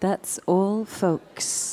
That's all, folks.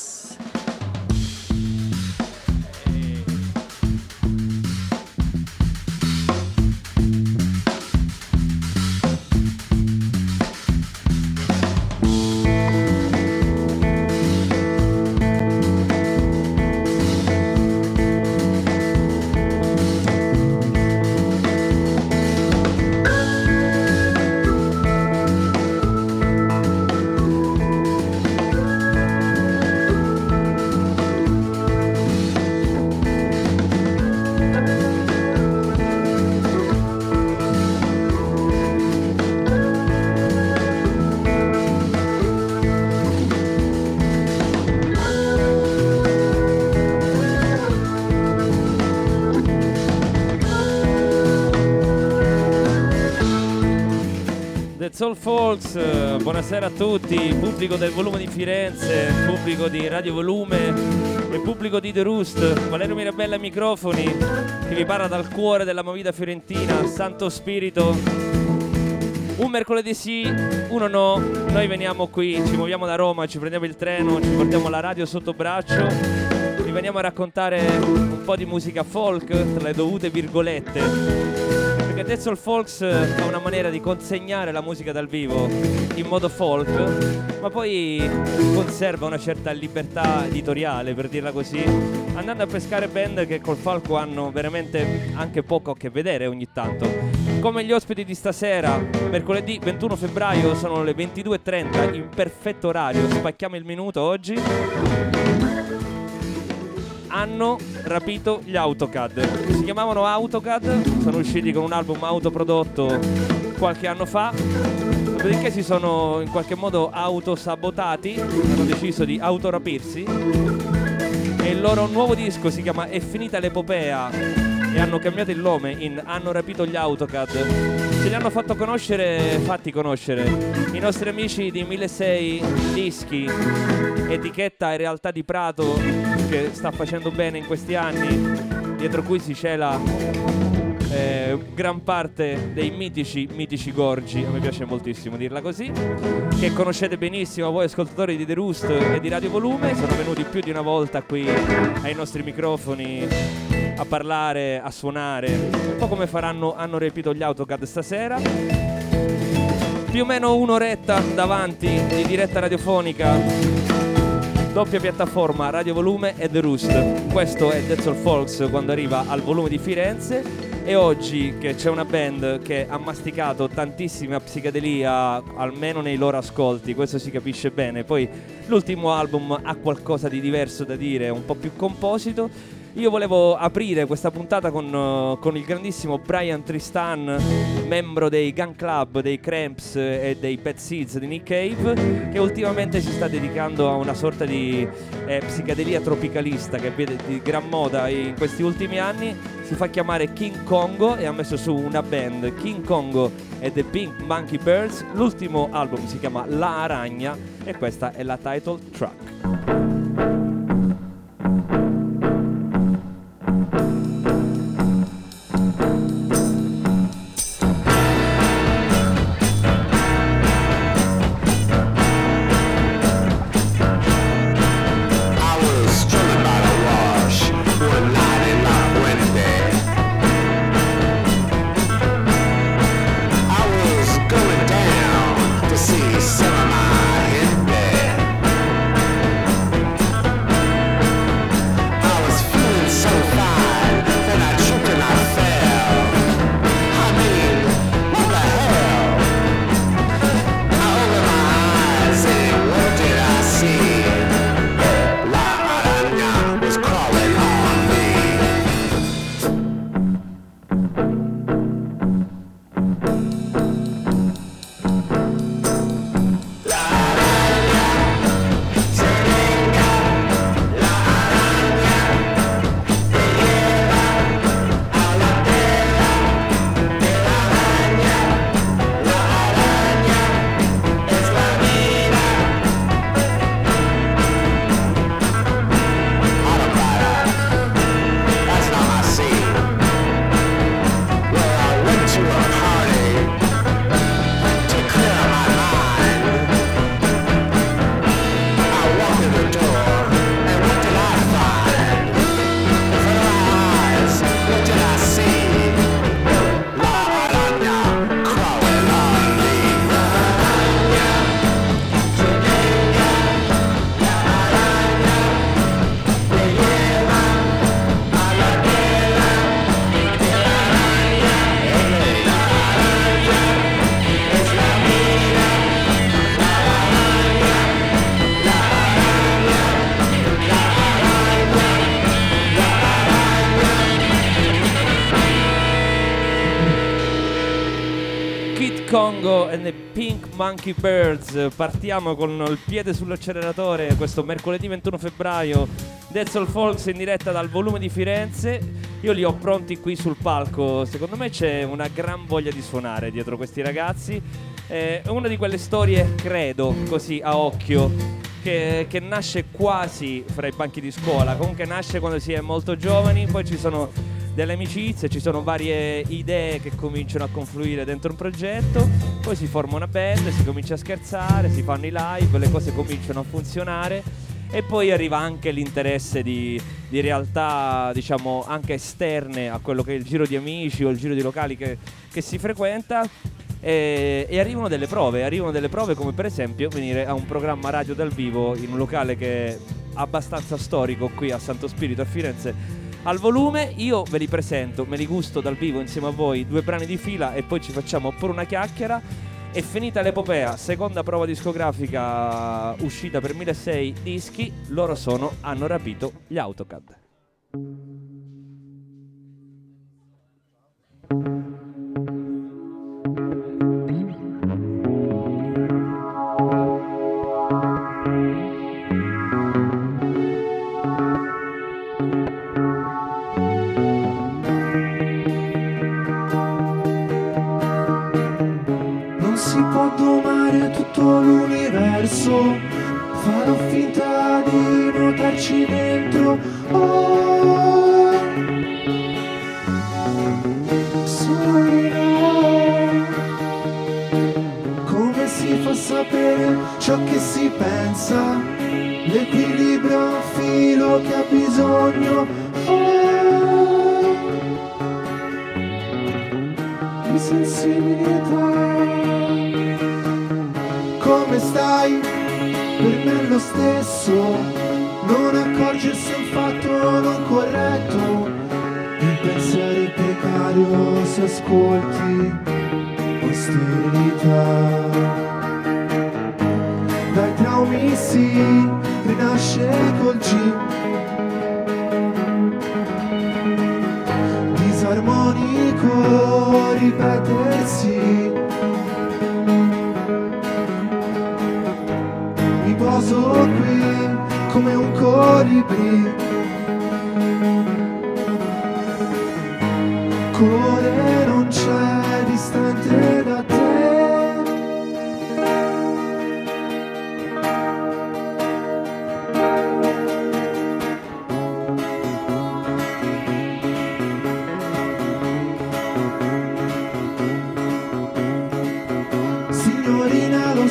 Folks, eh, buonasera a tutti, pubblico del volume di Firenze, pubblico di Radio Volume e pubblico di The Roost, Valerio Mirabella ai microfoni, che vi parla dal cuore della movida fiorentina, Santo Spirito. Un mercoledì sì, uno no, noi veniamo qui, ci muoviamo da Roma, ci prendiamo il treno, ci portiamo la radio sotto braccio, vi veniamo a raccontare un po' di musica folk, tra le dovute virgolette, Dead Soul Folks è una maniera di consegnare la musica dal vivo in modo folk, ma poi conserva una certa libertà editoriale, per dirla così, andando a pescare band che col falco hanno veramente anche poco a che vedere ogni tanto. Come gli ospiti di stasera, mercoledì 21 febbraio sono le 22.30 in perfetto orario, spacchiamo il minuto oggi hanno rapito gli AutoCAD. Si chiamavano AutoCAD, sono usciti con un album autoprodotto qualche anno fa, dopodiché si sono in qualche modo autosabotati, hanno deciso di autorapirsi e il loro nuovo disco si chiama È finita l'epopea e hanno cambiato il nome in Hanno rapito gli AutoCAD. Ce li hanno fatto conoscere, fatti conoscere, i nostri amici di 1600 Dischi, etichetta in realtà di Prato che sta facendo bene in questi anni, dietro cui si cela eh, gran parte dei mitici, mitici gorgi, me piace moltissimo dirla così, che conoscete benissimo voi ascoltatori di The Roost e di Radio Volume, sono venuti più di una volta qui ai nostri microfoni a parlare, a suonare, un po' come faranno, hanno riempito gli AutoCAD stasera. Più o meno un'oretta davanti di diretta radiofonica doppia piattaforma Radio Volume e The Roost. Questo è Dead Soul Folks quando arriva al volume di Firenze e oggi che c'è una band che ha masticato tantissima psichedelia almeno nei loro ascolti, questo si capisce bene. Poi l'ultimo album ha qualcosa di diverso da dire, un po' più composito. Io volevo aprire questa puntata con, uh, con il grandissimo Brian Tristan, membro dei Gun Club, dei Cramps e dei Pet Seeds di Nick Cave, che ultimamente si sta dedicando a una sorta di eh, psichedelia tropicalista che è di gran moda in questi ultimi anni. Si fa chiamare King Congo e ha messo su una band, King Congo e The Pink Monkey Birds. L'ultimo album si chiama La Aragna e questa è la title track. Monkey Birds. Partiamo con il piede sull'acceleratore questo mercoledì 21 febbraio. Dead Soul Folks in diretta dal volume di Firenze. Io li ho pronti qui sul palco. Secondo me c'è una gran voglia di suonare dietro questi ragazzi. È una di quelle storie, credo, così a occhio, che, che nasce quasi fra i banchi di scuola. Comunque nasce quando si è molto giovani, poi ci sono delle amicizie, ci sono varie idee che cominciano a confluire dentro un progetto, poi si forma una band, si comincia a scherzare, si fanno i live, le cose cominciano a funzionare e poi arriva anche l'interesse di, di realtà diciamo anche esterne a quello che è il giro di amici o il giro di locali che, che si frequenta. E, e, arrivano delle prove, arrivano delle prove come per esempio venire a un programma radio dal vivo in un locale che è abbastanza storico qui a Santo Spirito a Firenze al volume. Io ve li presento, me li gusto dal vivo insieme a voi, due brani di fila e poi ci facciamo pure una chiacchiera. È finita l'epopea, seconda prova discografica uscita per 1006 dischi, loro sono, hanno rapito gli AutoCAD.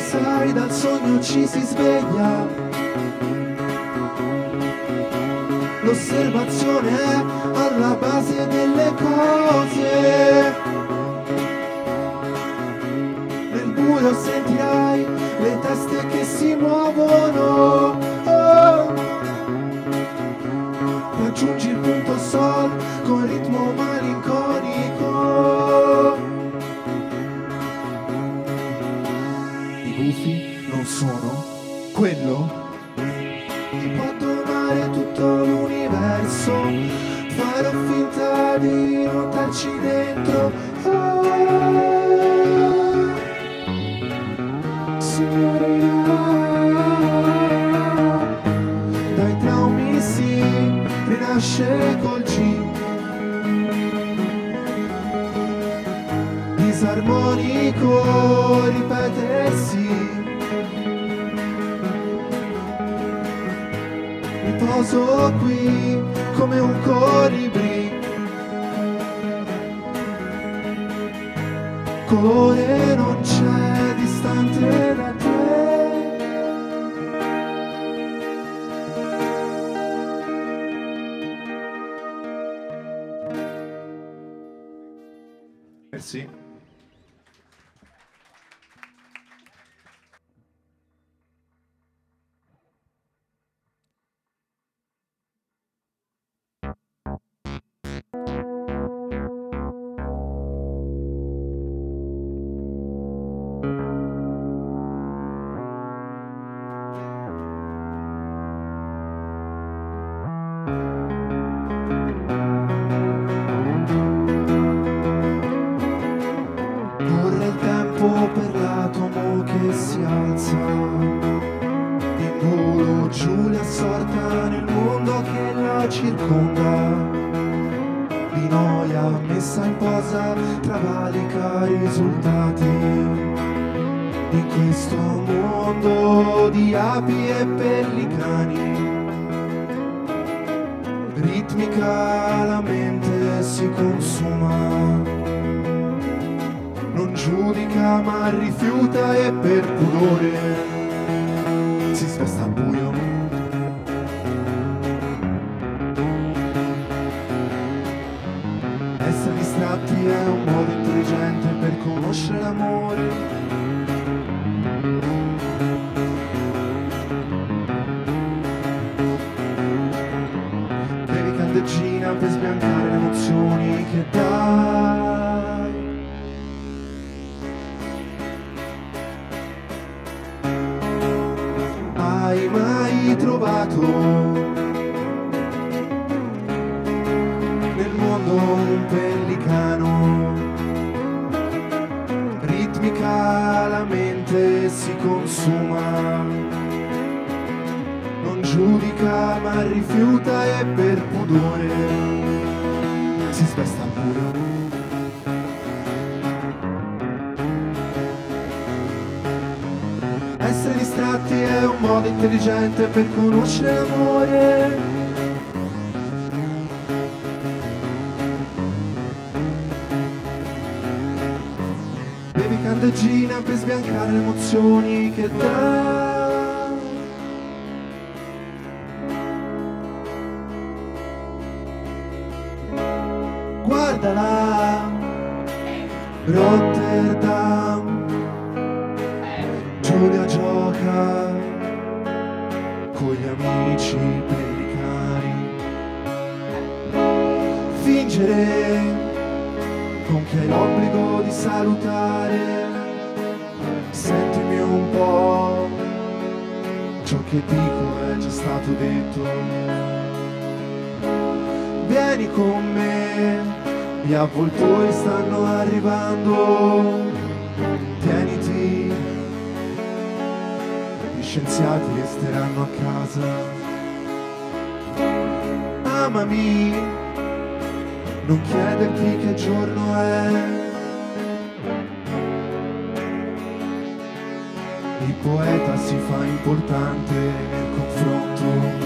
Sai dal sogno ci si sveglia. L'osservazione è alla base delle cose. Nel buio sentirai le teste che si muovono. Oh. Raggiungi il punto sol con ritmo malinconico sono quello che può domare tutto l'universo. Farò finta di nuotarci dentro giudica ma rifiuta e per pudore si spesta pure Essere distratti è un modo intelligente per conoscere l'amore. Bevi candeggina per sbiancare le emozioni che dà. ったら gli avvoltoi stanno arrivando. Tieniti gli scienziati resteranno a casa. Amami, non chiederti che giorno è. Il poeta si fa importante nel confronto.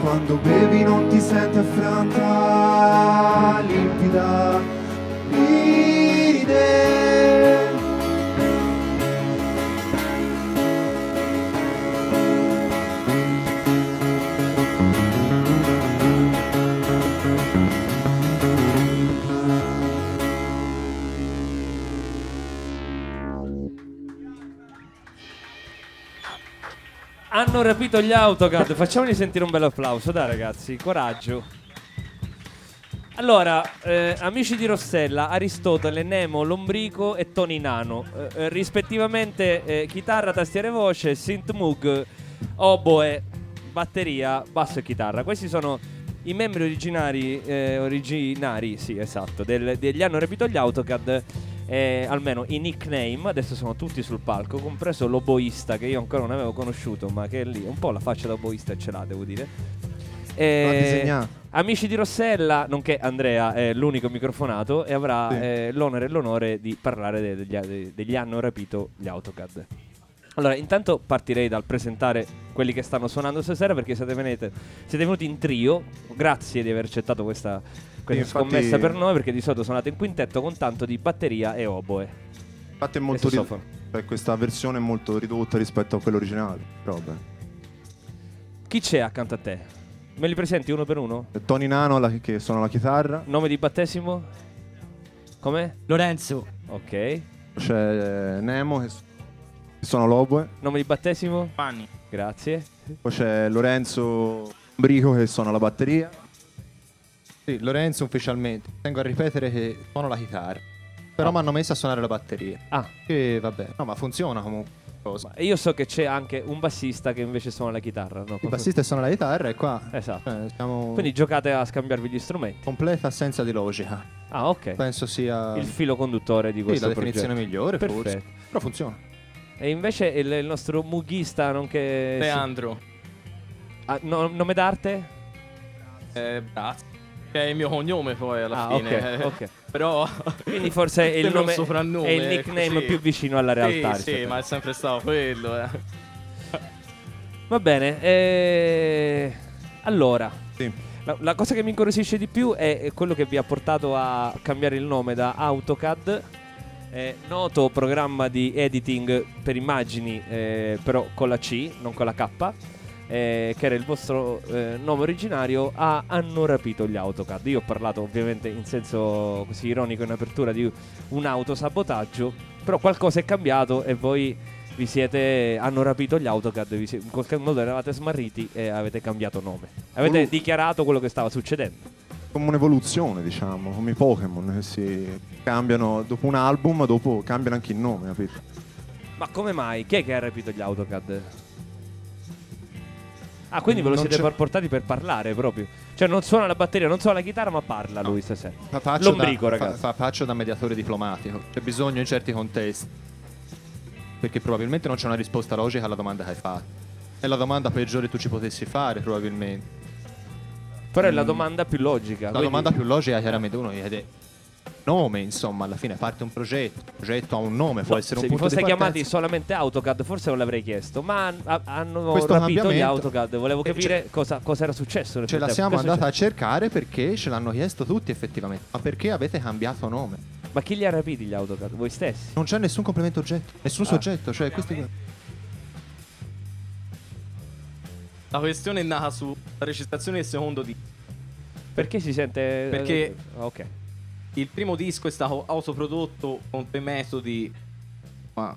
Quando bevi non ti sente affranta, limpida, Hanno rapito gli AutoCAD. Facciamoli sentire un bel applauso, dai ragazzi, coraggio. Allora, eh, amici di Rossella, Aristotele, Nemo, Lombrico e Tony Nano, eh, eh, rispettivamente eh, chitarra, tastiere voce, synth moog, oboe, batteria, basso e chitarra. Questi sono i membri originari, eh, originari, sì, esatto, del- degli hanno rapito gli AutoCAD. Eh, almeno i nickname, adesso sono tutti sul palco, compreso l'oboista che io ancora non avevo conosciuto, ma che è lì, un po' la faccia da oboista ce l'ha, devo dire. Eh. Amici di Rossella, nonché Andrea è l'unico microfonato e avrà Sì. eh, l'onore e l'onore di parlare de- degli, de- degli hanno rapito gli AutoCAD. Allora, intanto partirei dal presentare quelli che stanno suonando stasera perché siete, venete- siete venuti in trio. Grazie di aver accettato questa, questa Sì, infatti- scommessa per noi perché di solito suonate in quintetto con tanto di batteria e oboe. Infatti è molto ri- sassofono. cioè, questa versione è molto ridotta rispetto a quello originale. Però beh. Chi c'è accanto a te? Me li presenti uno per uno? Tony Nano la- che suona la chitarra, Nome di battesimo? Com'è? Lorenzo, Ok. c'è eh, Nemo che, su- che suona l'oboe, Nome di battesimo? Fanni, Grazie. poi c'è Lorenzo Brico che suona la batteria. Sì, Lorenzo ufficialmente. Tengo a ripetere che suono la chitarra. Però Ah. mi hanno messo a suonare la batteria. Ah, E vabbè, no, ma funziona comunque. ma io so che c'è anche un bassista che invece suona la chitarra, no? Il bassista suona la chitarra e qua Esatto. eh, siamo Quindi giocate a scambiarvi gli strumenti. completa assenza di logica. Ah, ok. Penso sia Il filo conduttore di sì, questo la definizione progetto. migliore, forse. Perfetto. Però funziona. E invece il, il nostro mughista, nonché... Leandro. Ah, no- nome d'arte? Eh, Brazzi. Che è il mio cognome poi alla Ah, fine. ok, ok. Però Quindi forse è il, nome, soprannome, è il nickname così. più vicino alla realtà. Sì, sì, ma è sempre stato quello. Eh. Va bene. eh, Allora, Sì. la, la cosa che mi incuriosisce di più è è quello che vi ha portato a cambiare il nome da AutoCAD, eh, noto programma di editing per immagini, eh, però con la C, non con la K. eh, che era il vostro eh, nome originario, a hanno rapito gli AutoCAD. Io ho parlato ovviamente in senso così ironico in apertura di un autosabotaggio, però qualcosa è cambiato e voi vi siete hanno rapito gli AutoCAD, vi siete- in qualche modo eravate smarriti e avete cambiato nome. Avete Volu- dichiarato quello che stava succedendo. Come un'evoluzione, diciamo, come i Pokémon che si cambiano dopo un album, dopo cambiano anche il nome, capito? Ma come mai? Chi è che ha rapito gli AutoCAD? Ah, quindi ve lo Non siete c'è- por- portati per parlare proprio. Cioè, non suona la batteria, non suona la chitarra, ma parla lui stasera. Fa- faccio Lombrico, da, ragazzi. fa- fa- faccio da mediatore diplomatico. C'è bisogno in certi contesti. Perché probabilmente non c'è una risposta logica alla domanda che hai fatto. È la domanda peggiore che tu ci potessi fare, probabilmente. Però è la domanda più logica. La quindi- domanda più logica, chiaramente, uno chiede nome, insomma, alla fine parte un progetto. Il progetto ha un nome, può No, essere se un mi punto fosse di chiamati partenza. solamente AutoCAD, forse non l'avrei chiesto. Ma ha- hanno Questo rapito gli AutoCAD. Volevo Eh, capire cosa, cosa era successo. Ce la siamo andati a cercare perché ce l'hanno chiesto tutti effettivamente. Ma perché avete cambiato nome? Ma chi li ha rapiti gli AutoCAD? Voi stessi? Non c'è nessun complemento oggetto, nessun Ah. soggetto, cioè questi La questione è nata sulla registrazione del secondo disco. Perché si sente. Perché- Ah, Ok. Il primo disco è stato autoprodotto con dei metodi ma,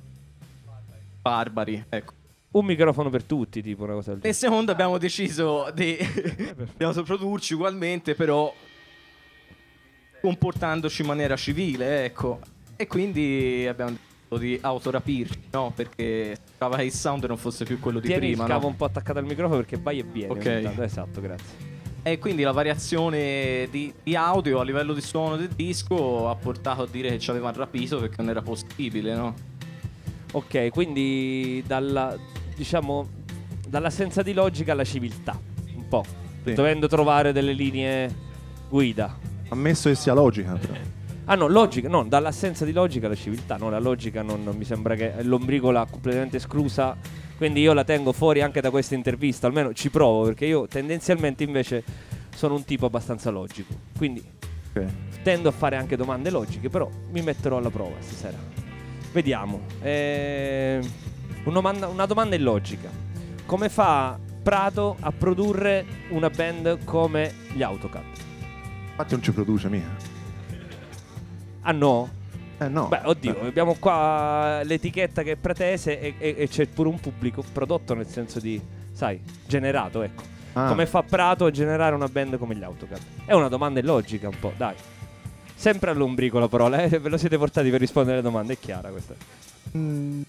barbari, ecco. Un microfono per tutti, tipo una cosa del Nel genere. secondo abbiamo deciso di, di autoprodurci ugualmente, però comportandoci in maniera civile, ecco. E quindi abbiamo deciso di autorapirci, no? Perché sembrava che il sound non fosse più quello di Tieni prima, il cavo no? un po' attaccato al microfono perché vai e viene. Ok. Esatto, grazie. E quindi la variazione di, di audio a livello di suono del disco ha portato a dire che ci avevano rapito perché non era possibile, no? Ok, quindi dalla diciamo dall'assenza di logica alla civiltà, un po', Sì. dovendo trovare delle linee guida. Ammesso che sia logica, però. Ah no, logica, no, dall'assenza di logica alla civiltà, no, la logica non, non mi sembra che l'ombrico l'ha completamente esclusa, quindi io la tengo fuori anche da questa intervista, almeno ci provo, perché io tendenzialmente invece sono un tipo abbastanza logico, quindi Ok. tendo a fare anche domande logiche, però mi metterò alla prova stasera. Vediamo. Eh, una, domanda, una domanda illogica. Come fa Prato a produrre una band come gli AutoCAD? Infatti non ci produce mica. Ah no? Eh no. Beh, oddio, Eh, abbiamo qua l'etichetta che è pretese e, e- e c'è pure un pubblico prodotto nel senso di, sai, generato, ecco. ah, Come fa Prato a generare una band come gli AutoCAD? È una domanda illogica un po', dai. Sempre all'ombrico la parola, eh? ve lo siete portati per rispondere alle domande, è chiara questa. Mm.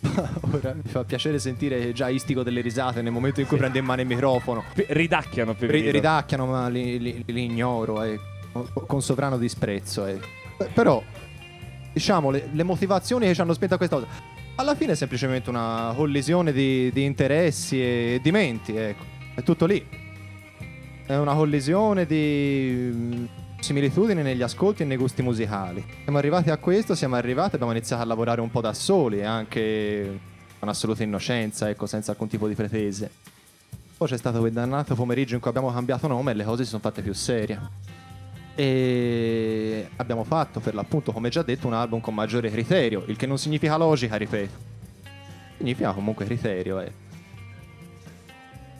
Ora mi fa piacere sentire già istico delle risate nel momento in cui prende in mano il microfono. Pi- ridacchiano più Ri- ridacchiano, ma li, li- li ignoro eh, con- sovrano disprezzo. Eh, Però, diciamo, le, le motivazioni che ci hanno spinto a questa cosa. Alla fine è semplicemente una collisione di, di interessi e di menti, ecco. È tutto lì. È una collisione di mm, similitudini negli ascolti e nei gusti musicali. Siamo arrivati a questo, siamo arrivati, abbiamo iniziato a lavorare un po' da soli, anche con assoluta innocenza, ecco, senza alcun tipo di pretese. Poi c'è stato quel dannato pomeriggio in cui abbiamo cambiato nome e le cose si sono fatte più serie. E abbiamo fatto, per l'appunto, come già detto, un album con maggiore criterio, il che non significa logica, ripeto. Significa comunque criterio, eh.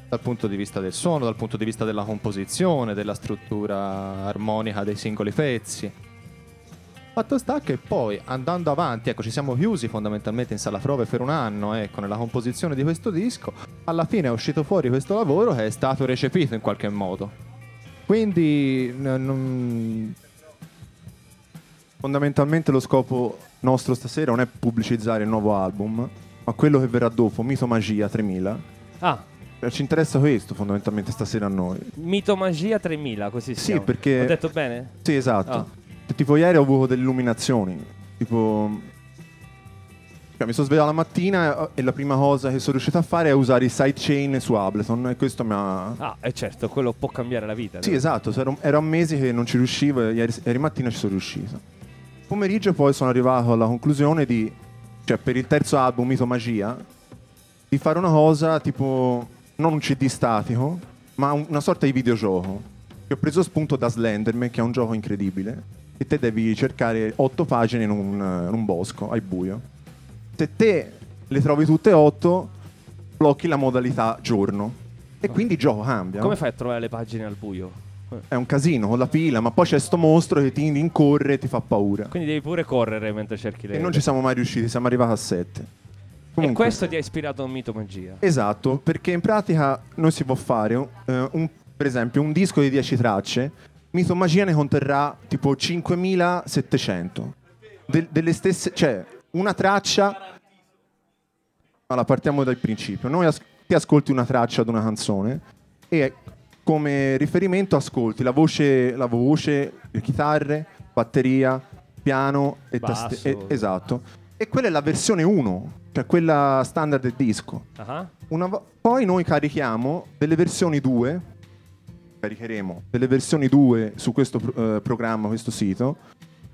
Dal punto di vista del suono, dal punto di vista della composizione, della struttura armonica dei singoli pezzi. Fatto sta che poi andando avanti, ecco, ci siamo chiusi fondamentalmente in sala prove per un anno, ecco, nella composizione di questo disco. Alla fine è uscito fuori questo lavoro che è stato recepito in qualche modo. Quindi non- Fondamentalmente lo scopo nostro stasera non è pubblicizzare il nuovo album, ma quello che verrà dopo, Mito Magia 3000, Ah, Eh, Ci interessa questo fondamentalmente stasera a noi. Mitomagia 3000, così si Sì, perché- Ho detto bene? Sì, esatto. Ah. Tipo ieri ho avuto delle illuminazioni. Tipo... cioè, mi sono svegliato la mattina e- la prima cosa che sono riuscito a fare è usare i sidechain su Ableton e questo mi ha... Ah, e certo, quello può cambiare la vita. Sì, no? esatto, ero, ero mesi che non ci riuscivo e ieri, ieri mattina ci sono riuscito. Pomeriggio poi sono arrivato alla conclusione di, cioè per il terzo album, Mito Magia, di fare una cosa tipo, non un CD statico, ma un- una sorta di videogioco. Che ho preso spunto da Slenderman, che è un gioco incredibile, e te devi cercare otto pagine in un, in un bosco, al buio. Se te le trovi tutte e otto, blocchi la modalità giorno. E quindi il gioco cambia. Come fai a trovare le pagine al buio? È un casino con la pila, ma poi c'è sto mostro che ti rincorre e ti fa paura. Quindi devi pure correre mentre cerchi le... E non ci siamo mai riusciti, siamo arrivati a 7. E questo ti ha ispirato a un mitomagia. Esatto, perché in pratica non si può fare, eh, un- per esempio, un disco di 10 tracce, Mitomagia ne conterrà tipo 5700. De- delle stesse, cioè, una traccia... Allora, partiamo dal principio. Noi as- ti ascolti una traccia ad una canzone e come riferimento ascolti la voce, la voce, le chitarre, batteria, piano e Basso. tastiere. esatto. E quella è la versione 1, cioè quella standard del disco. Una vo- poi noi carichiamo delle versioni 2, caricheremo delle versioni 2 su questo pro- eh, programma, questo sito,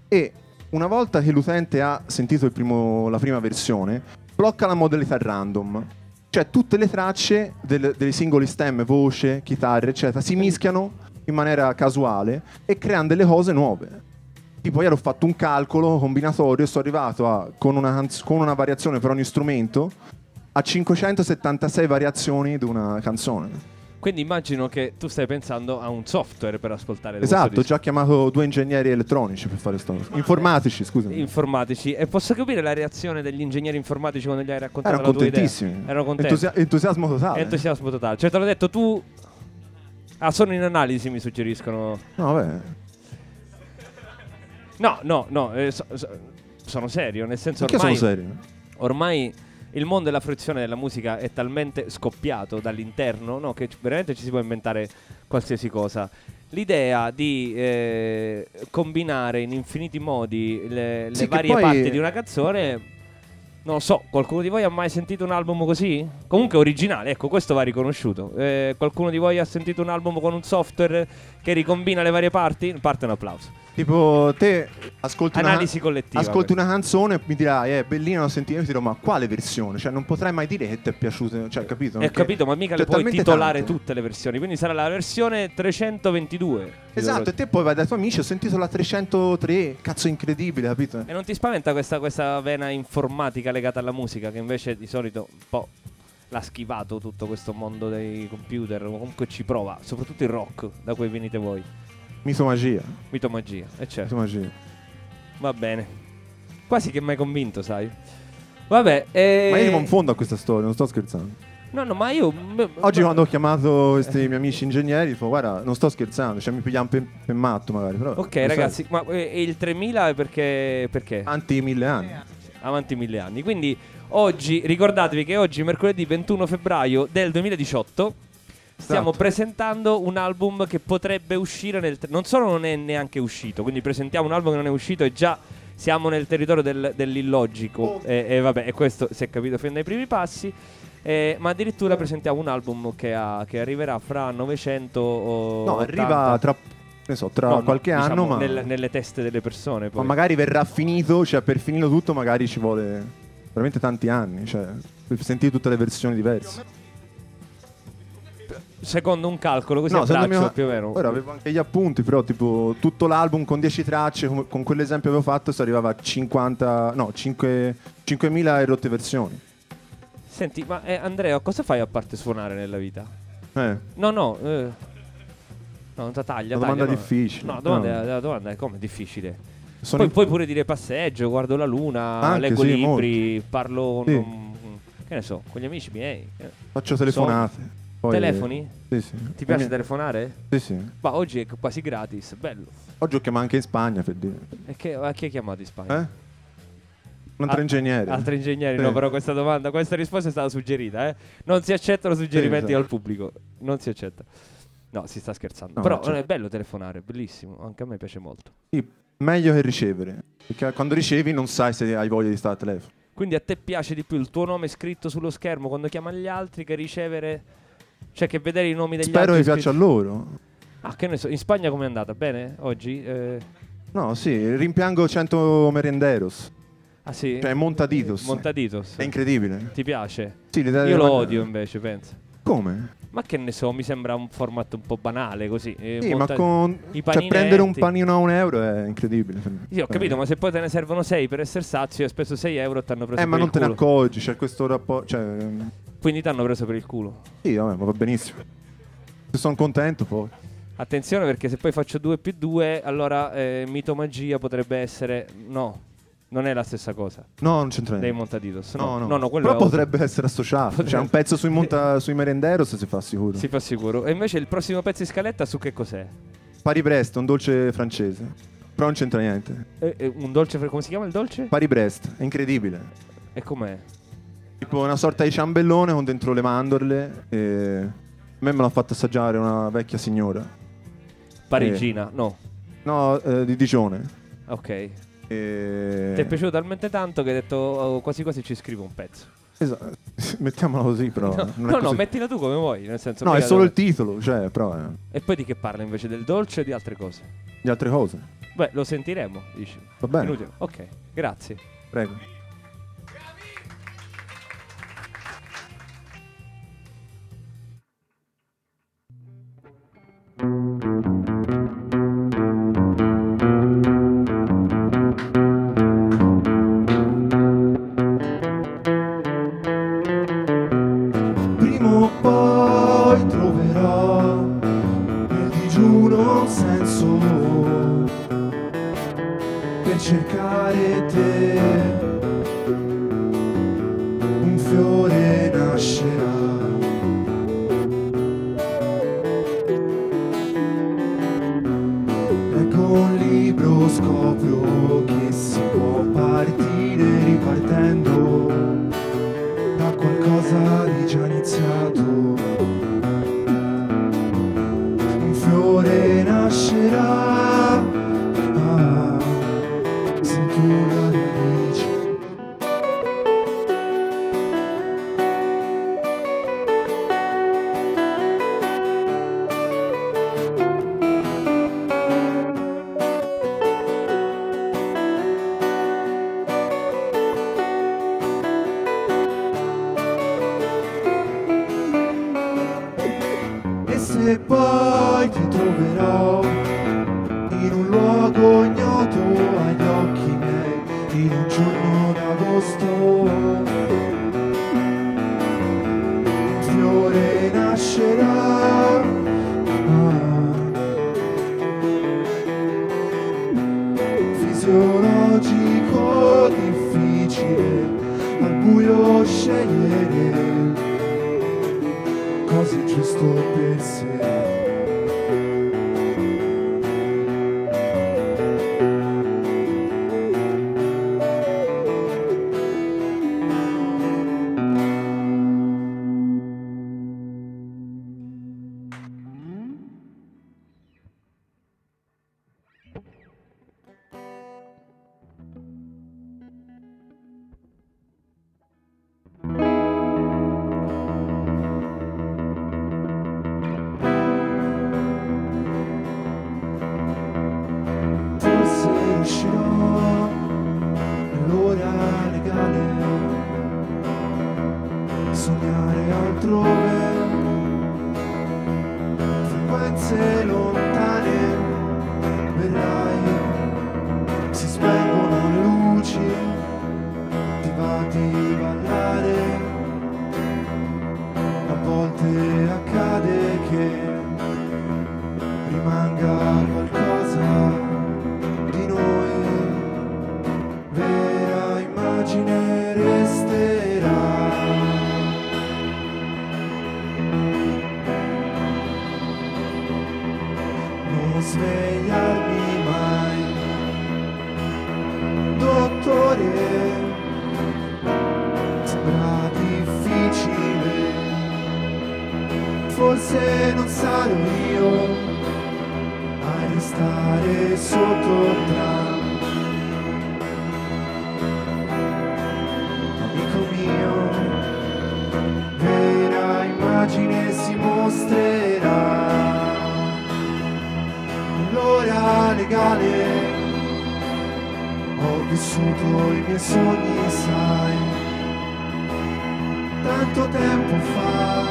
e una volta che l'utente ha sentito primo- la prima versione, blocca la modalità random. Cioè tutte le tracce del- dei singoli stem, voce, chitarre, eccetera, si mischiano in maniera casuale e creano delle cose nuove. Tipo ieri ho fatto un calcolo combinatorio e sono arrivato a, con, una, con una variazione per ogni strumento, a 576 variazioni di una canzone. Quindi immagino che tu stai pensando a un software per ascoltare Esatto, ho già chiamato due ingegneri elettronici per fare sto. Informatici, scusa. disco. informatici. E posso capire la reazione degli ingegneri informatici quando gli hai raccontato Erano la tua idea? contentissimi. Erano contenti. Entusia- entusiasmo totale. Entusiasmo totale. Cioè, te l'ho detto tu. Ah, sono in analisi, mi suggeriscono. No, vabbè. No, no, no. eh, so- so- sono serio, nel senso Perché ormai. sono serio? ormai il mondo della fruizione della musica è talmente scoppiato dall'interno no, che veramente ci si può inventare qualsiasi cosa. L'idea di eh, combinare in infiniti modi le, le Sì, varie parti di una canzone. Non lo so, qualcuno di voi ha mai sentito un album così? Comunque originale, ecco, questo va riconosciuto. Eh, qualcuno di voi ha sentito un album con un software che ricombina le varie parti? Parte un applauso. Tipo, te ascolti una, Analisi collettiva. ascolti una canzone e mi dirai, è bellina, l'ho sentita, io ti dirò, ma quale versione? Cioè, non potrai mai dire che ti è piaciuto, cioè, capito? Ho Perché- capito, ma mica le puoi titolare tanto. tutte le versioni. Quindi sarà la versione 322. Esatto, e te poi vai dai tuoi amici, ho sentito la 303, cazzo incredibile, capito? E non ti spaventa questa, questa vena informatica legata alla musica, che invece di solito un po' l'ha schivato tutto questo mondo dei computer. o Comunque ci prova, soprattutto il rock, da cui venite voi. Mitomagia, Mitomagia, e certo. mitomagia. Va bene. Quasi che mi hai convinto, sai. Vabbè, eh... Ma io non fondo a questa storia, non sto scherzando. No, no, ma io... Oggi quando ho chiamato questi miei amici ingegneri, dico, guarda, non sto scherzando, cioè mi pigliamo per, per matto magari, però... Ok, ragazzi, ma eh, il 3000 è perché... Perché? Avanti mille anni. avanti mille anni. Quindi oggi, ricordatevi che oggi, mercoledì 21 febbraio del 2018, stiamo Esatto. presentando un album che potrebbe uscire nel... ter- non solo non è neanche uscito, quindi presentiamo un album che non è uscito e già siamo nel territorio del- dell'illogico. E, e vabbè, e questo si è capito fin dai primi passi. Eh, ma addirittura presentiamo un album che, ha- che arriverà fra 900 o No, 80. arriva tra, so, tra No, qualche diciamo, anno, ma, nel- nelle teste delle persone. ma Poi. magari verrà finito, cioè per finirlo tutto magari ci vuole veramente tanti anni, cioè per sentire tutte le versioni diverse. Secondo un calcolo, così a secondo braccio me- più o meno. Ora avevo anche gli appunti, però tipo tutto l'album con 10 tracce, com- con quell'esempio che avevo fatto, si arrivava a 50, no, 5, 5000 e rotte versioni. Senti, ma eh, Andrea, cosa fai a parte suonare nella vita? Eh, No, no, eh, no, taglia. Taglia, domanda no. difficile. No, domanda, No. la domanda è come difficile. sono Poi in- puoi pure dire passeggio, guardo la luna, Anche, leggo sì, libri, parlo. Sì. non- che ne so, con gli amici miei. Eh. faccio telefonate. Poi- Telefoni? Sì, sì. Ti piace Eh, telefonare? Sì, sì. Ma oggi è quasi gratis, bello. Oggi ho chiamato anche in Spagna per dire. E che, a chi hai chiamato in Spagna? Eh? Un altro Ah, ingegnere. Altri ingegneri, Sì. no, però questa domanda, questa risposta è stata suggerita, eh. Non si accettano suggerimenti Sì, esatto. pubblico. Non si accetta. No, si sta scherzando. No, però certo. è bello telefonare, bellissimo. Anche a me piace molto. Sì, meglio che ricevere. Perché quando ricevi non sai se hai voglia di stare al telefono. Quindi a te piace di più il tuo nome scritto sullo schermo quando chiamano gli altri che ricevere. Cioè, che vedere i nomi degli Spero altri. che piaccia a loro. Ah, che ne so. In Spagna com'è andata? Bene? Oggi? Eh, No, sì, rimpiango 100 merenderos. Ah, sì? Cioè, montaditos. Montaditos. È incredibile. Ti piace? Sì, l'idea Io lo odio invece, penso. Come? Ma che ne so, mi sembra un formato un po' banale così. eh, Sì, monta- ma con... Cioè, prendere un panino a un euro è incredibile. Sì, ho capito, ma se poi te ne servono 6 per essere sazio, hai speso 6 euro e ti hanno preso Eh, ma non te ne accorgi, c'è questo rapporto... Cioè... Quindi ti hanno preso per il culo. Sì, vabbè, ma va benissimo. Se sono contento poi. Attenzione perché se poi faccio 2 più 2, allora eh, mitomagia potrebbe essere... No, non è la stessa cosa No, non c'entra dei niente. Montaditos. No, no. no, no, quello Però potrebbe essere associato. Cioè, un pezzo sui, monta- sui merenderos si fa sicuro. Si fa sicuro. E invece il prossimo pezzo di scaletta su che cos'è? Pari Brest, un dolce francese. Però non c'entra niente. Eh, eh, un dolce... Come si chiama il dolce? Pari Brest, è incredibile. E com'è? Tipo una sorta di ciambellone con dentro le mandorle. E... A me me l'ha fatto assaggiare una vecchia signora. Parigina? No. No, eh, di Digione. Ok. E... Ti è piaciuto talmente tanto che hai detto oh, quasi quasi ci scrivo un pezzo. Esatto. Mettiamola così, però. No, no, no, mettila tu come vuoi. Nel senso, No, è solo il devo- titolo, cioè, però eh, E poi di che parla invece del dolce e di altre cose? di altre cose. Beh, lo sentiremo, dici. Va bene, Inutile. Ok, grazie. prego. Prima L'ora legale, ho vissuto i miei sogni, sai, tanto tempo fa.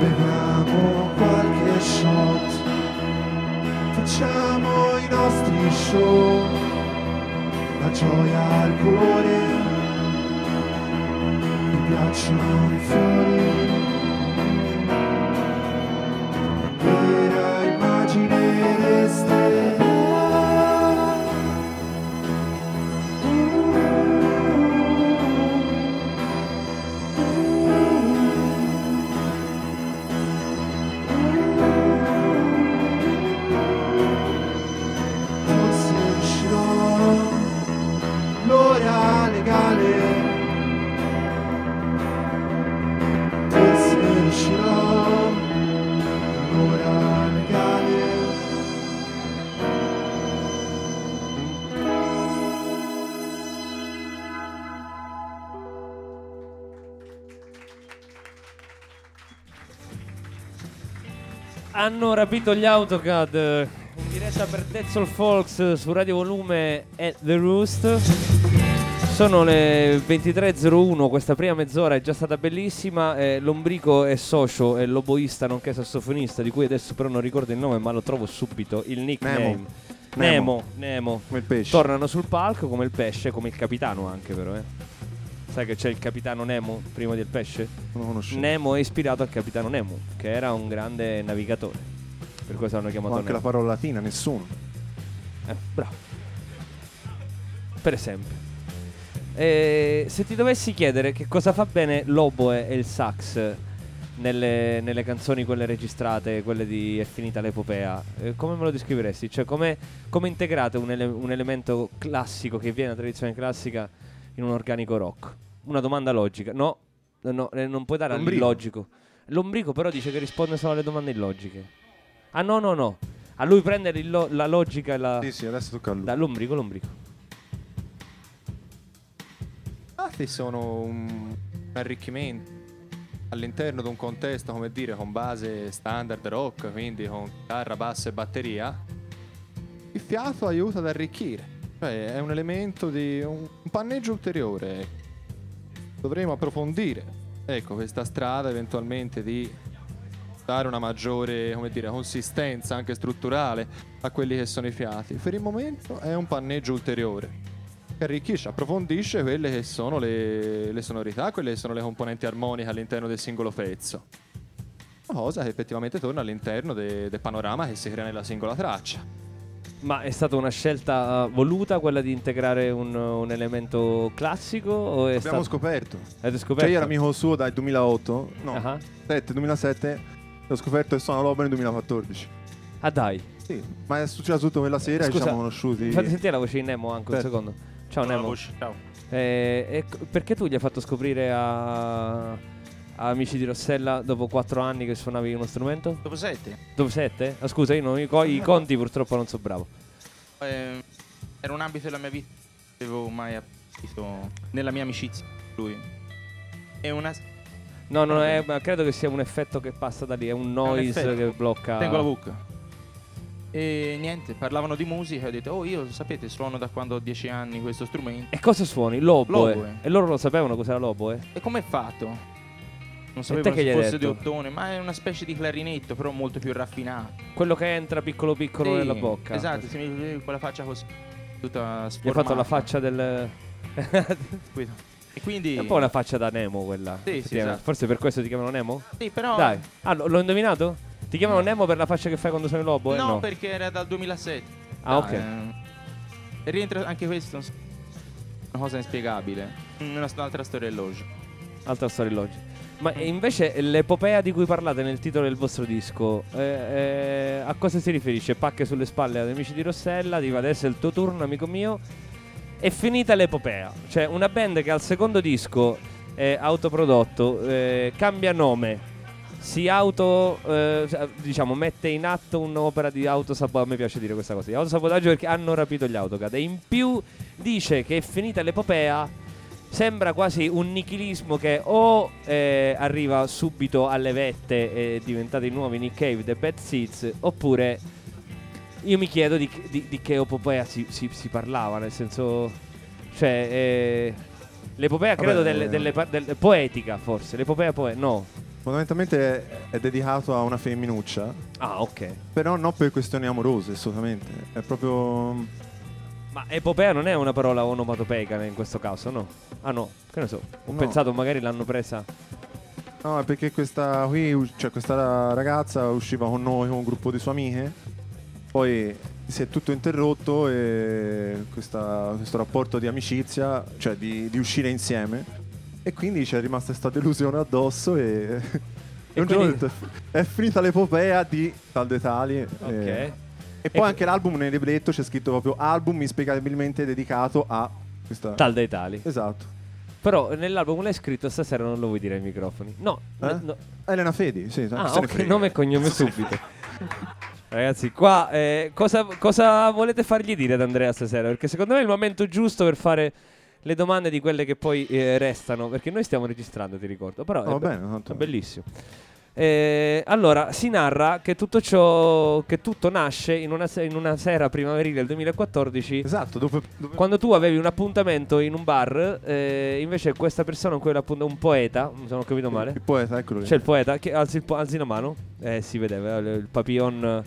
Beviamo qualche shot, facciamo i nostri show, la gioia al cuore, mi piacciono i fiori. Hanno rapito gli AutoCAD in diretta per Dead Soul Folks su Radio Volume e The Roost. Sono le 23.01, questa prima mezz'ora è già stata bellissima. eh, Lombrico è socio e loboista nonché sassofonista, di cui adesso però non ricordo il nome, ma lo trovo subito. Il nickname. Nemo. Nemo, Nemo. Come il pesce. Tornano sul palco come il pesce, come il capitano anche però, eh. Sai che c'è il capitano Nemo prima del pesce? Non lo conoscevo. Nemo è ispirato al capitano Nemo, che era un grande navigatore. Per questo hanno chiamato anche la Nemo. parola latina, nessuno. Eh, bravo. Per esempio. Eh, se ti dovessi chiedere che cosa fa bene l'oboe e il sax nelle, nelle canzoni, quelle registrate, quelle di È finita l'epopea, eh, come me lo descriveresti? Cioè, come, come integrate un, ele- un elemento classico che viene da tradizione classica in un organico rock? Una domanda logica. No, no, eh, non puoi dare Lombrico. all'illogico. Lombrico però dice che risponde solo alle domande illogiche. Ah no, no, no. A lui prendere lo- la logica e la... Sì, sì, adesso tocca a lui. Da lombrico, lombrico. Infatti sono un arricchimento all'interno di un contesto, come dire, con base standard rock, quindi con chitarra, basso e batteria. Il fiato aiuta ad arricchire, cioè è un elemento di un, panneggio ulteriore. Dovremo approfondire, ecco, questa strada eventualmente di dare una maggiore, come dire, consistenza anche strutturale a quelli che sono i fiati. Per il momento è un panneggio ulteriore che arricchisce, approfondisce quelle che sono le, le sonorità, quelle che sono le componenti armoniche all'interno del singolo pezzo. Cosa che effettivamente torna all'interno de- del panorama che si crea nella singola traccia. Ma è stata una scelta voluta quella di integrare un, un elemento classico? O è Abbiamo stato... scoperto. Avete scoperto? Cioè io ero amico suo dal 2008, no, Ah. 7, 2007, ho scoperto che suona l'opera nel 2014. Ah dai. Sì, ma è successo tutto quella sera e ci Scusa, siamo conosciuti. Fate sentire la voce di Nemo anche Certo. un secondo. Ciao Nemo. Ciao. Eh, e c- perché tu gli hai fatto scoprire a, a Amici di Rossella dopo quattro anni che suonavi uno strumento? Dopo sette. Dopo sette? Ah, scusa, io non- i, co- i conti purtroppo non so bravo. Eh, era un ambito della mia vita che non avevo mai approfondito nella mia amicizia con lui. È una... No, no, è- ma credo che sia un effetto che passa da lì, è un noise effetto. che blocca. Tengo la bocca. E niente, parlavano di musica ho detto, oh io sapete suono da quando ho dieci anni questo strumento. E cosa suoni? L'oboe. L'oboe. E loro lo sapevano cos'era l'oboe? E com'è fatto? Non sapevo che fosse di detto? ottone, ma è una specie di clarinetto, però molto più raffinato. Quello che entra piccolo piccolo Sì, nella bocca. Esatto, se mi vedi con la faccia così, tutta Gli ha fatto la faccia del. E quindi... È un po' una faccia da Nemo quella. Sì, sì, esatto. Forse per questo ti chiamano Nemo? Sì, però... Dai. Ah, l'ho indovinato? Ti chiamano Nemo per la faccia che fai quando sei lobo? eh? No, no. perché era dal 2007. Ah, ok. Dai, eh. E rientra anche questo. Una cosa inspiegabile. Una, un'altra storia logica. Altra storia logica. Ma invece l'epopea di cui parlate nel titolo del vostro disco, eh, eh, a cosa si riferisce? Pacche sulle spalle ad amici di Rossella, dico adesso è il tuo turno, amico mio. È finita l'epopea. Cioè, una band che al secondo disco eh, autoprodotto cambia nome, si auto, eh, diciamo, mette in atto un'opera di autosabotaggio. A me piace dire questa cosa, di autosabotaggio perché hanno rapito gli autocad. E in più dice che è finita l'epopea. Sembra quasi un nichilismo che o eh, arriva subito alle vette e diventate i nuovi Nick Cave, The Bad Seeds, oppure io mi chiedo di, di- di che epopea si, si- si parlava, nel senso, cioè, eh, l'epopea Vabbè, credo delle, eh. delle pa- del- poetica forse, l'epopea poetica, no. Fondamentalmente è dedicato a una femminuccia, Ah, ok. però non per questioni amorose, assolutamente. È proprio. Ma epopea non è una parola onomatopeica in questo caso, no? Ah no, che ne so. Ho No. pensato magari l'hanno presa. No, è perché questa qui, cioè questa ragazza usciva con noi, con un gruppo di sue amiche. Poi si è tutto interrotto e questa- questo rapporto di amicizia, cioè di, di uscire insieme. E quindi c'è rimasta questa delusione addosso e, e un ho quindi- è, fi- è finita l'epopea di tal dei tali. Ok. E, e poi E- anche l'album nel libretto c'è scritto proprio album inspiegabilmente dedicato a questa... Tal dei tali. Esatto. Però nell'album l'hai scritto stasera non lo vuoi dire ai microfoni. No, Eh? no. Elena Fedi, sì. Ah, ok, nome e cognome subito. Ragazzi, qua eh, cosa, cosa volete fargli dire ad Andrea stasera? Perché secondo me è il momento giusto per fare le domande di quelle che poi eh, restano. Perché noi stiamo registrando, ti ricordo. Però Va è, be- bene, è bellissimo. Eh, allora, si narra che tutto ciò, che tutto nasce in una, se- in una sera primaverile del 2014 Esatto, dopo, dopo- quando tu avevi un appuntamento in un bar, eh, invece questa persona con cui l'appunto un poeta, non ho capito male, il poeta, eccolo lì. c'è il poeta che alzi, il po- alzi la mano, eh si vedeva il, il papillon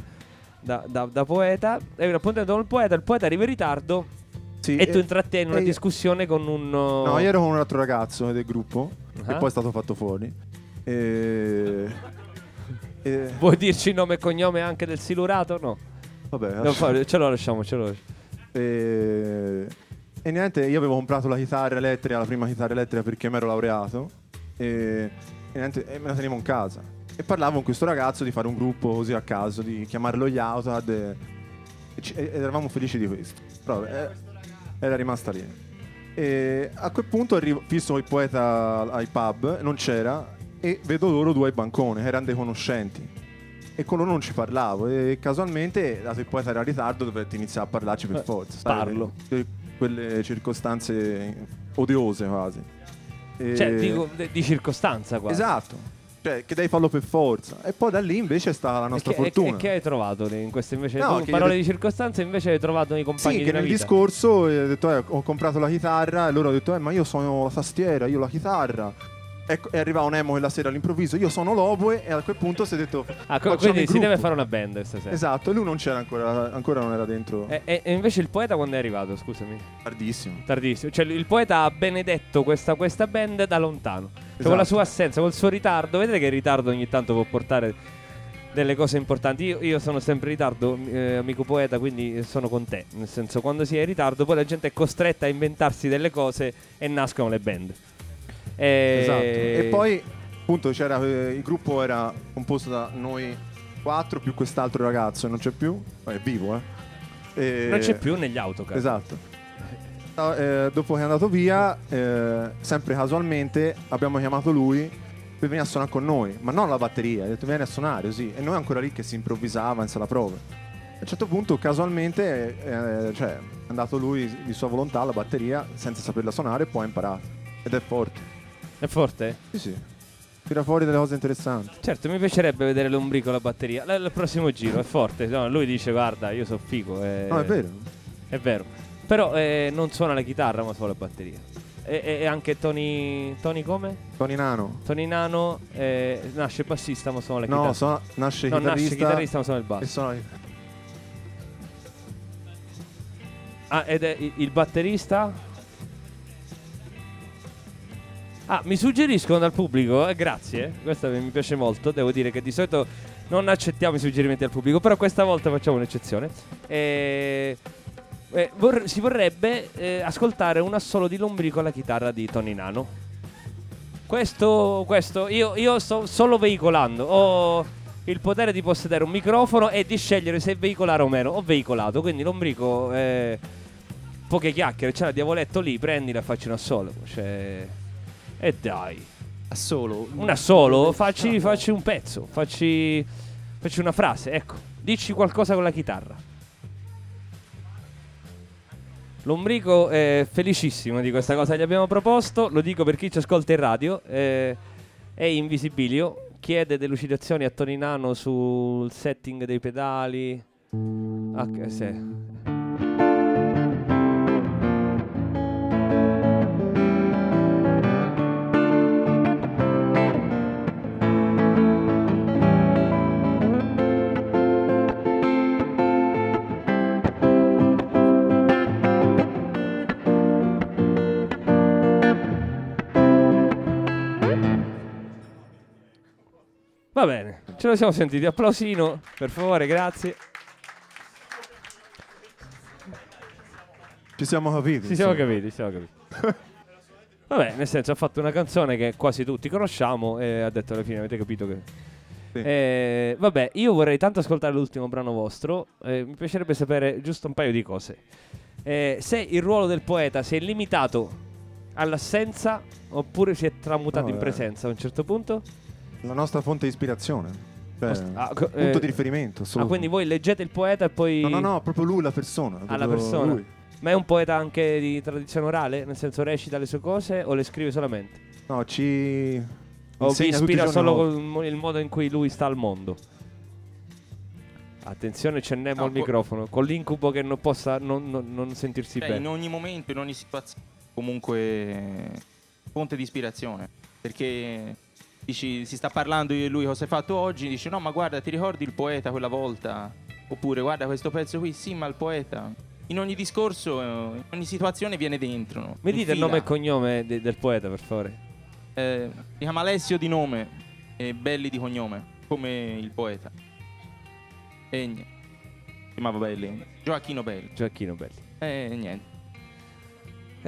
da, da- da poeta, avevi un appuntamento con il poeta, il poeta arriva in ritardo Sì, e tu eh, intrattieni una e io- discussione con un... No, io ero con un altro ragazzo del gruppo, Ah. che poi è stato fatto fuori. E... e- Vuoi dirci nome e cognome anche del silurato? No, vabbè, No, fa- ce lo lasciamo, ce lo lasciamo. e... e niente, io avevo comprato la chitarra elettrica, la prima chitarra elettrica perché mi ero laureato. E, e niente, e me la tenevo in casa. E parlavo con questo ragazzo di fare un gruppo così a caso, di chiamarlo gli Autod. E, e eravamo felici di questo. Però eh, era rimasta lì. E a quel punto arrivo, fisso il poeta ai pub, non c'era, e vedo loro due al bancone, che erano dei conoscenti. E con loro non ci parlavo. E casualmente, dato che poeta era in ritardo, dovetti iniziare a parlarci per Eh, forza. sai, parlo. que- quelle circostanze odiose quasi. E- Cioè, dico, de- di circostanza qua. Esatto. Cioè, che devi farlo per forza. E poi da lì invece sta la E nostra che, e- fortuna. e che hai trovato in queste invece No, che parole io- di circostanza invece hai trovato nei compagni Sì, che nel vita. discorso eh, ho detto, eh, ho comprato la chitarra e loro hanno detto, eh, ma io sono la tastiera, io la chitarra. Ecco, e arriva un emo quella sera all'improvviso, io sono l'oboe e a quel punto si è detto... Ah, co- quindi si deve fare una band stasera. Esatto, e lui non c'era ancora, ancora non era dentro. E, e- e invece il poeta quando è arrivato, scusami? Tardissimo. Tardissimo. Cioè il poeta ha benedetto questa, questa band da lontano. Cioè con Esatto. la sua assenza, col suo ritardo. Vedete che il ritardo ogni tanto può portare delle cose importanti. Io, io sono sempre in ritardo, eh, amico poeta, quindi sono con te. Nel senso, quando si è in ritardo, poi la gente è costretta a inventarsi delle cose e nascono le band. E... Esatto. E poi, appunto, c'era, eh, il gruppo era composto da noi quattro più quest'altro ragazzo, e non c'è più. Ma è vivo, eh. E- Non c'è più negli autocar. Esatto. Eh, dopo che è andato via, eh, sempre casualmente abbiamo chiamato lui per venire a suonare con noi, ma non la batteria, ha detto vieni a suonare così. E noi ancora lì che si improvvisava in sala prove. A un certo punto, casualmente, eh, cioè, è andato lui di sua volontà alla batteria senza saperla suonare e poi ha imparato. Ed è forte. È forte? Sì, sì. Tira fuori delle cose interessanti. Certo, mi piacerebbe vedere l'ombrico alla batteria. L- il prossimo giro è forte. No, lui dice: Guarda, io so figo. eh, No, è vero. È vero. Però eh, non suona la chitarra, ma suona la batteria. E, e- e anche Tony. Tony come? Tony Nano. Tony Nano eh, nasce bassista, ma suona la No, chitarra. suona- nasce no, chitarrista. nasce chitarrista, ma suona il E basso. suona Ah, ed è il batterista? Ah, mi suggeriscono dal pubblico, eh, grazie, questa mi piace molto, devo dire che di solito non accettiamo i suggerimenti dal pubblico, però questa volta facciamo un'eccezione. Eh, eh, vor- si vorrebbe eh, ascoltare un assolo di lombrico alla chitarra di Tony Nano. Questo, questo io, io sto solo veicolando, ho il potere di possedere un microfono e di scegliere se veicolare o meno. Ho veicolato, quindi lombrico... Eh, poche chiacchiere, c'è la diavoletto lì, prendila e facci un assolo. Cioè... E dai. solo. Una solo, facci, facci un pezzo, facci, facci una frase, ecco. Dici qualcosa con la chitarra. Lombrico è felicissimo di questa cosa che gli abbiamo proposto, lo dico per chi ci ascolta in radio, eh, è Invisibilio, chiede delucidazioni a Tony Nano sul setting dei pedali. Ah, sì. Va bene, ce lo siamo sentiti. Applausino, per favore, grazie. Ci siamo capiti. Ci siamo insomma. capiti, ci siamo capiti. Vabbè, nel senso, ha fatto una canzone che quasi tutti conosciamo e ha detto alla fine, avete capito che... Sì. Eh, vabbè, io vorrei tanto ascoltare l'ultimo brano vostro. eh, mi piacerebbe sapere giusto un paio di cose. Eh, se il ruolo del poeta si è limitato all'assenza oppure si è tramutato No, in eh. presenza a un certo punto. La nostra fonte di ispirazione. Cioè, Ost- ah, co- punto eh, di riferimento. Ah, quindi voi leggete il poeta e poi... No, no, no, proprio lui, la persona. Ah, la persona. lui. Ma è un poeta anche di tradizione orale? Nel senso recita le sue cose o le scrive solamente? No, ci. O vi ispira solo con il modo in cui lui sta al mondo? Attenzione, c'è Nemo No, al co- microfono. Con l'incubo che non possa non, non- non sentirsi Cioè, bene. in ogni momento, in ogni situazione, comunque fonte di ispirazione. Perché dici, si sta parlando di lui cosa hai fatto oggi, dici no ma guarda ti ricordi il poeta quella volta? Oppure guarda questo pezzo qui, sì ma il poeta. In ogni discorso, eh, in ogni situazione viene dentro. no? Mi dite il nome e cognome de- del poeta, per favore? Eh, si chiama Alessio di nome e Belli di cognome, come il poeta. E niente. Si chiamava Belli. Gioacchino Belli. Gioacchino Belli. E niente.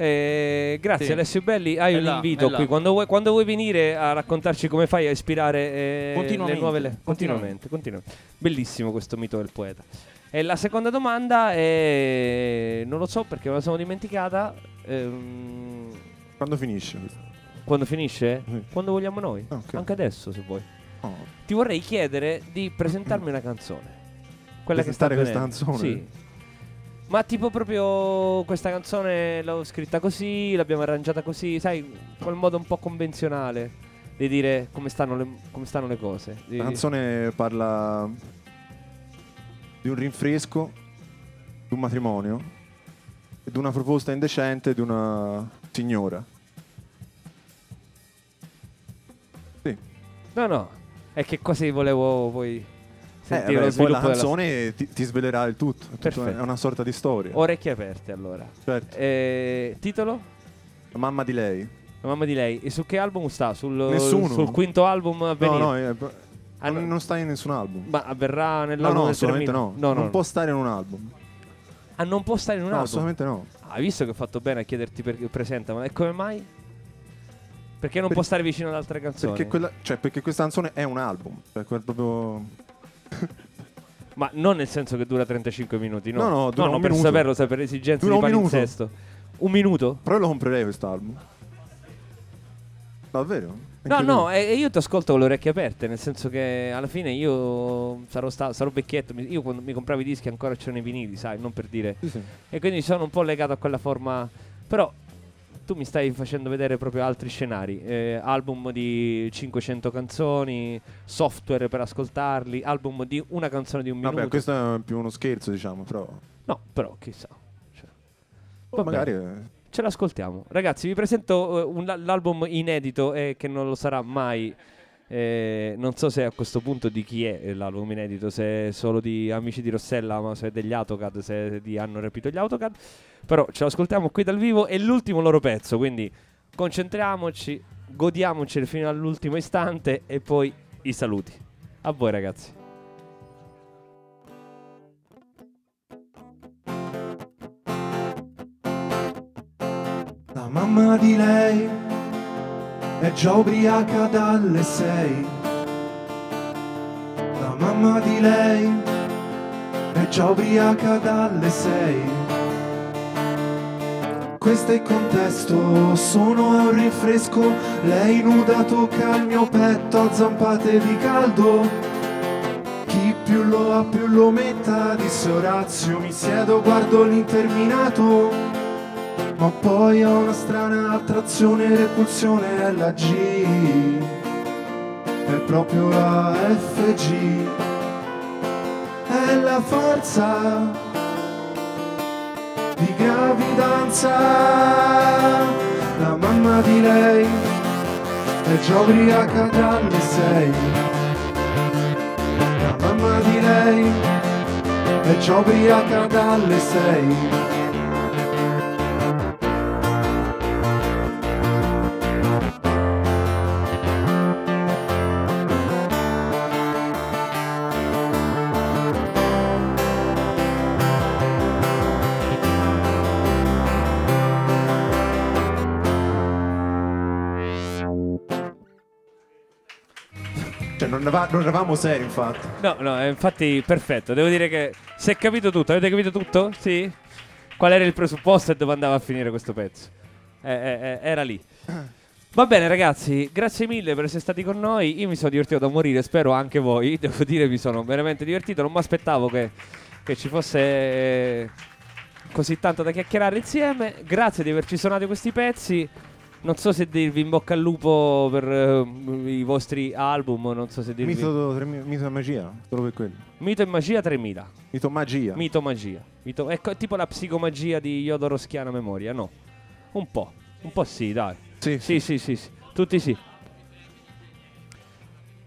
Eh, grazie Sì. Alessio Belli, hai È un là, invito qui. Quando vuoi, quando vuoi venire a raccontarci come fai a ispirare eh, le Continuamente, nuove... le- continuamente, continuamente. Bellissimo questo mito del poeta. E la seconda domanda è... Non lo so perché me la sono dimenticata. Ehm, Quando finisce? quando finisce? Sì. Quando vogliamo noi. Ah, ok. Anche adesso se vuoi. Oh. Ti vorrei chiedere di presentarmi una canzone. Quella che sta Presentare questa canzone? Sì. Ma tipo proprio questa canzone l'ho scritta così, l'abbiamo arrangiata così, sai, quel modo un po' convenzionale di dire come stanno le, come stanno le cose. La canzone parla di un rinfresco, di un matrimonio e di una proposta indecente di una signora. Sì. No, no, è che quasi volevo poi Eh, vabbè, lo poi la canzone ti, ti svelerà il tutto. Tutto. È una sorta di storia. Orecchie aperte allora. Certo. Eh, titolo? La mamma di lei. La mamma di lei. E su che album sta? Sul, Nessuno. sul quinto album a No, venire? no, è- Ah, non, no. non sta in nessun album. Ma avverrà No, nell'album no, del assolutamente no. No, no, Non no. può stare in un album. Ah, non può stare in un No, album? assolutamente no. Ah, Hai visto che ho fatto bene a chiederti perché presenta, ma come mai? Perché non Per- può stare vicino ad altre canzoni? Perché, quella- cioè, perché questa canzone è un album. Cioè, proprio... Ma non nel senso che dura 35 minuti, no? No, no, dura un per minuto. saperlo, sai, per esigenze Dura di un minuto. palinsesto. Un minuto? Però io lo comprerei quest'album. Davvero? No, no, e e io ti ascolto con le orecchie aperte, nel senso che alla fine io sarò, sta- sarò vecchietto. mi- Io quando mi compravo i dischi ancora c'erano i vinili, sai, non per dire. Sì, sì. E quindi sono un po' legato a quella forma. Però tu mi stai facendo vedere proprio altri scenari. eh, album di 500 canzoni, software per ascoltarli, album di una canzone di un minuto. Vabbè, questo è più uno scherzo, diciamo, però... No, però chissà. Cioè, vabbè, magari... eh, ce l'ascoltiamo. Ragazzi, vi presento eh, un- l'album inedito e che non lo sarà mai. Eh, non so se a questo punto di chi è l'album inedito, se è solo di Amici di Rossella, ma se è degli Autocad, se di hanno rapito gli Autocad. Però ce l'ascoltiamo qui dal vivo, è l'ultimo loro pezzo, quindi concentriamoci, godiamoci fino all'ultimo istante e poi i saluti. A voi ragazzi. La mamma di lei è già ubriaca dalle sei. La mamma di lei è già ubriaca dalle sei. Questo è il contesto, sono a un rinfresco, lei nuda tocca il mio petto a zampate di caldo. Chi più lo ha più lo metta, disse Orazio, mi siedo, guardo l'interminato. Ma poi ho una strana attrazione e repulsione, è la G, è proprio la FG, è la forza di gravidanza. La mamma di lei è già ubriaca dalle sei. La mamma di lei è già ubriaca dalle sei. Non, eva- non eravamo seri, infatti. No, no, eh, infatti perfetto. Devo dire che si è capito tutto. Avete capito tutto? Sì? Qual era il presupposto e dove andava a finire questo pezzo? Eh, eh, eh, era lì. Va bene ragazzi, grazie mille per essere stati con noi. Io mi sono divertito da morire, spero anche voi. Devo dire mi sono veramente divertito. Non mi aspettavo che, che ci fosse eh, così tanto da chiacchierare insieme. Grazie di averci suonato questi pezzi. Non so se dirvi in bocca al lupo per eh, i vostri album, non so se dirvi... Mito, tre- mito e magia, solo per quello. Mito e magia 3000. Mito magia. Mito magia. Mito- ecco, tipo la psicomagia di Yodo Roschiana Memoria, no? Un po'. Un po' sì, dai. Sì, Sì, sì, sì, sì. Tutti sì.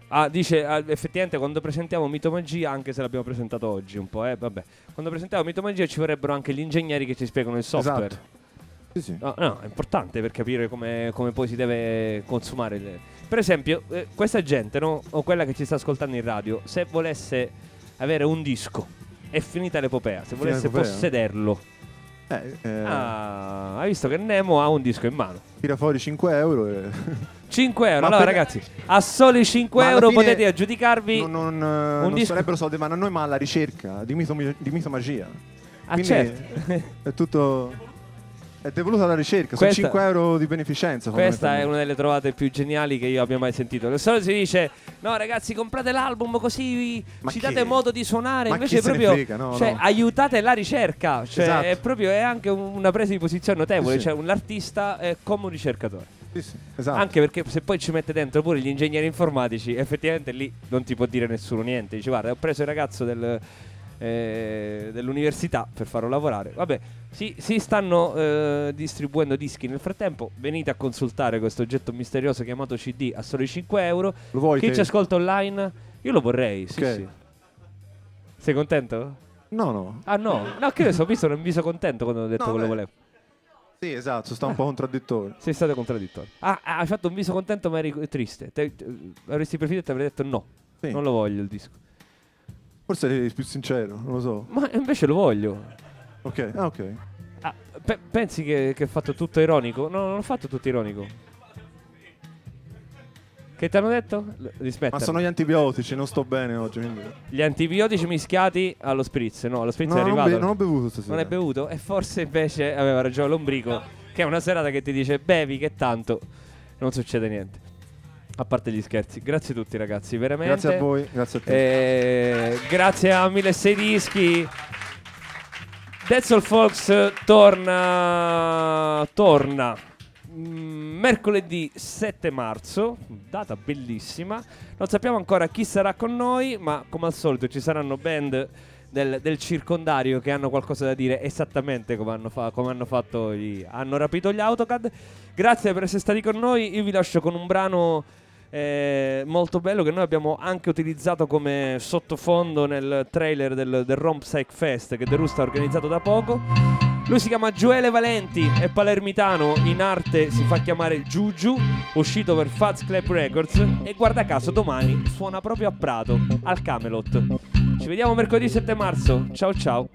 Ah, dice ah, effettivamente quando presentiamo Mito Magia, anche se l'abbiamo presentato oggi un po', eh, vabbè. Quando presentiamo Mito Magia ci vorrebbero anche gli ingegneri che ci spiegano il software. Esatto. Sì, sì. No, no, è importante per capire come, come poi si deve consumare. le- Per esempio, eh, questa gente, no? O quella che ci sta ascoltando in radio, se volesse avere un disco, è finita l'epopea. Se volesse l'epopea? possederlo, Eh, eh, ah, hai visto che Nemo ha un disco in mano. Tira fuori 5 euro e... 5 euro. Ma allora, per- ragazzi, a soli 5 Ma alla euro potete aggiudicarvi. non, non, eh, non disco- sarebbero soldi vanno a noi ma alla ricerca di mito, di mito magia. ah, quindi- certo. È tutto... È devoluto alla ricerca, Questa- sono 5 euro di beneficenza. Questa è una delle trovate più geniali che io abbia mai sentito. Di solito si dice: No, ragazzi, comprate l'album così Ma ci date modo di suonare. ma Invece proprio no, cioè, no. aiutate la ricerca. Cioè, Esatto. è proprio è anche un- una presa di posizione notevole. Sì. Cioè, un- l'artista è come un ricercatore. Sì, sì, esatto. Anche perché se poi ci mette dentro pure gli ingegneri informatici, effettivamente lì non ti può dire nessuno niente. Dici, guarda, ho preso il ragazzo del, eh, dell'università per farlo lavorare. Vabbè, si, si stanno eh, distribuendo dischi nel frattempo. Venite a consultare questo oggetto misterioso chiamato CD a soli 5 euro. Lo vuoi Chi te? ci ascolta online? Io lo vorrei, sì, Ok. sì. Sei contento? No, no. Ah no, no, che ne so, mi sono in viso contento quando ho detto No, quello che volevo. Sì, esatto, sta un po' contraddittorio. Sei stato contraddittorio. Ah, ah, hai fatto un viso contento ma eri triste. Te- te- avresti preferito e ti avrei detto no. Sì. Non lo voglio il disco. Forse eri più sincero, non lo so. Ma invece lo voglio. Ok, ah, ok. Ah, pe- pensi che, che ho fatto tutto ironico? No, non ho fatto tutto ironico. Che ti hanno detto? Rispetta. Ma sono gli antibiotici, non sto bene oggi. Quindi... Gli antibiotici mischiati allo spritz. No, lo spritz No, è non, arrivato. be- non ho bevuto stasera. Non è bevuto e forse invece aveva ragione l'ombrico che è una serata che ti dice bevi che tanto non succede niente. A parte gli scherzi. Grazie a tutti ragazzi, veramente. Grazie a voi, grazie a te. Eh, grazie a 1006 dischi. Dead Soul Fox torna torna mm, mercoledì 7 marzo, data bellissima. Non sappiamo ancora chi sarà con noi, ma come al solito ci saranno band del, del circondario che hanno qualcosa da dire esattamente come hanno, fa- come hanno fatto gli, hanno rapito gli AutoCAD. Grazie per essere stati con noi. Io vi lascio con un brano eh, molto bello che noi abbiamo anche utilizzato come sottofondo nel trailer del, del Rom Psych Fest che The Roost ha organizzato da poco. Lui si chiama Gioele Valenti, è palermitano, in arte si fa chiamare Giugiu, uscito per Fats Clap Records e guarda caso domani suona proprio a Prato, al Camelot. Ci vediamo mercoledì 7 marzo, ciao ciao.